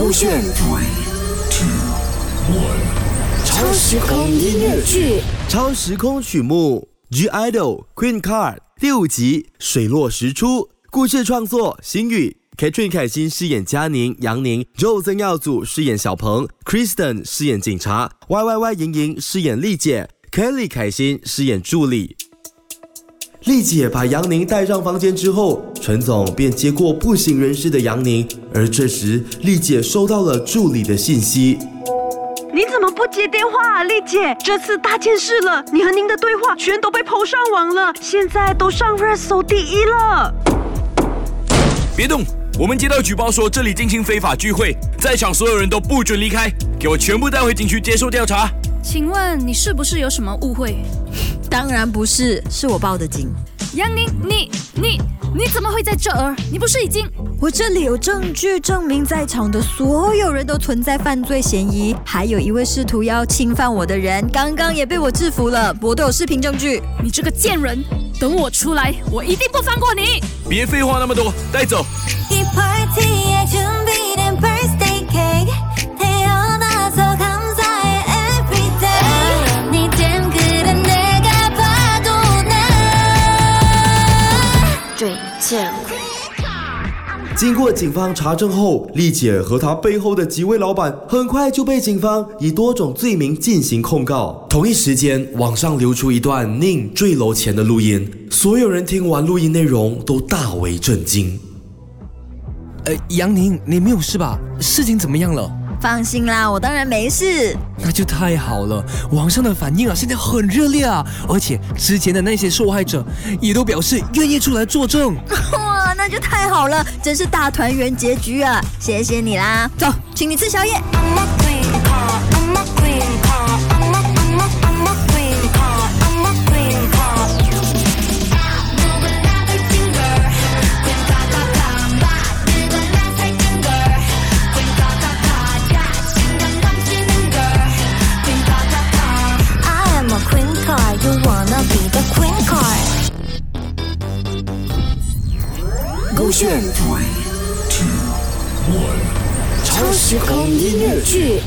勾选。超时空音乐剧，超时空曲目《G Idol Queen Card》第五集水落石出。故事创作：星宇，Katrin 凯欣饰演佳宁、杨宁，Joe 曾耀祖饰演小鹏，Kristen 饰演警察，Y Y Y 莹莹饰演丽姐，Kelly 凯欣饰演助理。丽姐把杨宁带上房间之后，陈总便接过不省人事的杨宁，而这时丽姐收到了助理的信息。你怎么不接电话啊，丽姐？这次大件事了，你和您的对话全都被抛上网了，现在都上热搜第一了。别动！我们接到举报说这里进行非法聚会，在场所有人都不准离开，给我全部带回警局接受调查。请问你是不是有什么误会？当然不是，是我报的警。杨宁，你你你怎么会在这儿？你不是已经……我这里有证据证明，在场的所有人都存在犯罪嫌疑，还有一位试图要侵犯我的人，刚刚也被我制服了，我都有视频证据。你这个贱人，等我出来，我一定不放过你！别废话那么多，带走。经过警方查证后，丽姐和她背后的几位老板很快就被警方以多种罪名进行控告。同一时间，网上流出一段宁坠楼前的录音，所有人听完录音内容都大为震惊。呃，杨宁，你没有事吧？事情怎么样了？放心啦，我当然没事。那就太好了，网上的反应啊，现在很热烈啊，而且之前的那些受害者也都表示愿意出来作证。那就太好了，真是大团圆结局啊！谢谢你啦，走，请你吃宵夜。勾选。超时空音乐剧。